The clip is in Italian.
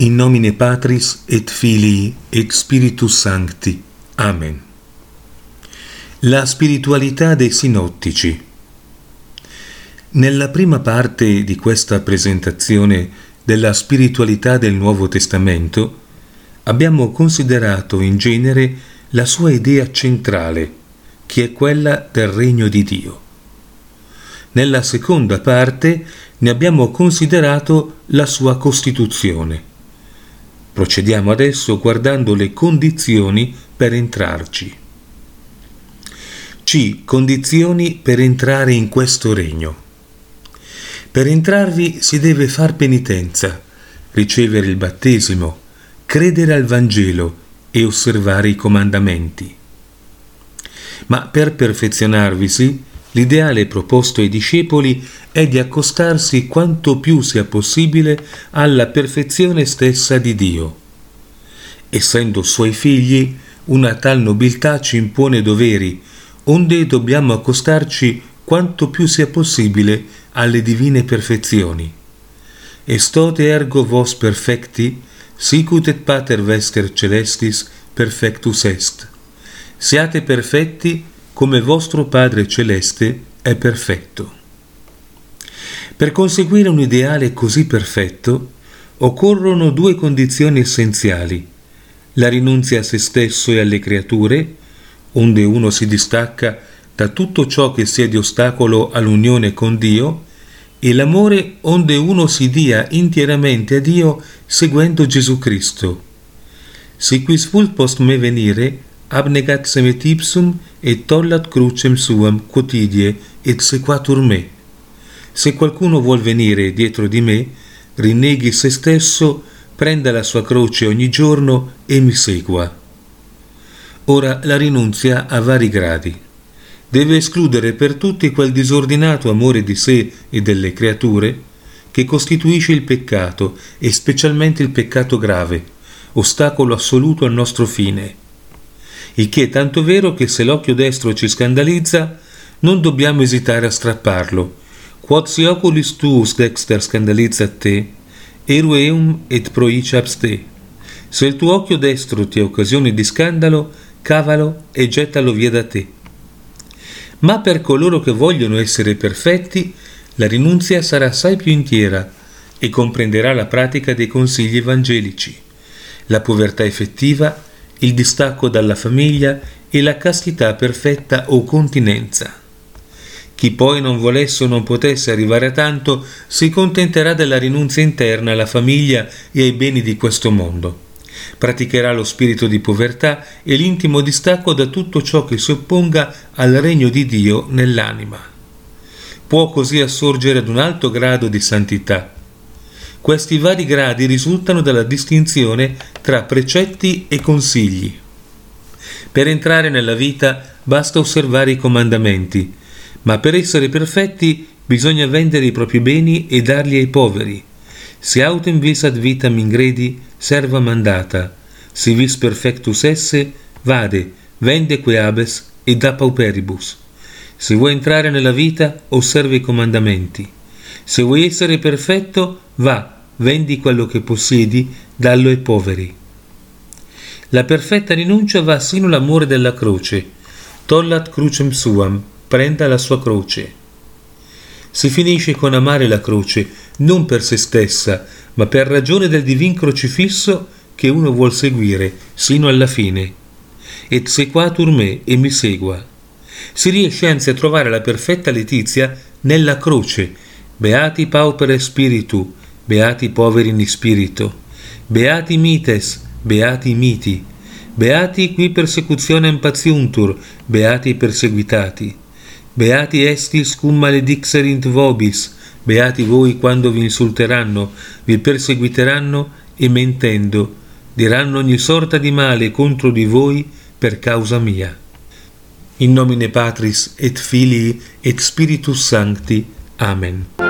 In nomine Patris et Filii et Spiritus Sancti. Amen. La spiritualità dei sinottici. Nella prima parte di questa presentazione della spiritualità del Nuovo Testamento abbiamo considerato in genere la sua idea centrale, che è quella del regno di Dio. Nella seconda parte ne abbiamo considerato la sua costituzione Procediamo adesso guardando le condizioni per entrarci. C. Condizioni per entrare in questo regno. Per entrarvi si deve far penitenza, ricevere il battesimo, credere al Vangelo e osservare i comandamenti. Ma per perfezionarvisi L'ideale proposto ai discepoli è di accostarsi quanto più sia possibile alla perfezione stessa di Dio. Essendo suoi figli, una tal nobiltà ci impone doveri, onde dobbiamo accostarci quanto più sia possibile alle divine perfezioni. Estote ergo vos perfecti, sicut et pater vester celestis perfectus est. Siate perfetti come vostro Padre Celeste è perfetto. Per conseguire un ideale così perfetto occorrono due condizioni essenziali, la rinunzia a se stesso e alle creature, onde uno si distacca da tutto ciò che sia di ostacolo all'unione con Dio, e l'amore onde uno si dia intieramente a Dio seguendo Gesù Cristo. Si quis vult post me venire, abnegat semet ipsum et tollat crucem suam quotidie et sequatur me. Se qualcuno vuol venire dietro di me, rinneghi se stesso, prenda la sua croce ogni giorno e mi segua. Ora la rinunzia ha vari gradi. Deve escludere per tutti quel disordinato amore di sé e delle creature che costituisce il peccato e specialmente il peccato grave, ostacolo assoluto al nostro fine il che è tanto vero che se l'occhio destro ci scandalizza, non dobbiamo esitare a strapparlo. Quod si oculis tuus dexter scandalizza te, erueum et proiciaps te. Se il tuo occhio destro ti è occasione di scandalo, cavalo e gettalo via da te. Ma per coloro che vogliono essere perfetti, la rinunzia sarà assai più intiera e comprenderà la pratica dei consigli evangelici, la povertà effettiva il distacco dalla famiglia e la castità perfetta o continenza. Chi poi non volesse o non potesse arrivare a tanto si contenterà della rinunzia interna alla famiglia e ai beni di questo mondo. Praticherà lo spirito di povertà e l'intimo distacco da tutto ciò che si opponga al regno di Dio nell'anima. Può così assorgere ad un alto grado di santità, questi vari gradi risultano dalla distinzione tra precetti e consigli. Per entrare nella vita basta osservare i comandamenti, ma per essere perfetti bisogna vendere i propri beni e darli ai poveri. Se autem vis ad vitam ingredi, serva mandata. Si vis perfectus esse, vade, vende que abes e da pauperibus. Se vuoi entrare nella vita, osserva i comandamenti. Se vuoi essere perfetto, va, vendi quello che possiedi, dallo ai poveri. La perfetta rinuncia va sino all'amore della croce. Tollat crucem suam, prenda la sua croce. Si finisce con amare la croce, non per se stessa, ma per ragione del divin crocifisso che uno vuol seguire sino alla fine. Et sequatur me e mi segua. Si riesce anzi a trovare la perfetta letizia nella croce. Beati paupere spiritu, beati poveri in spirito, beati mites, beati miti, beati qui persecutionem patiuntur, beati perseguitati, beati estis cum maledixerint vobis, beati voi quando vi insulteranno, vi perseguiteranno e mentendo, diranno ogni sorta di male contro di voi per causa mia. In nomine Patris et Filii et Spiritus Sancti. Amen.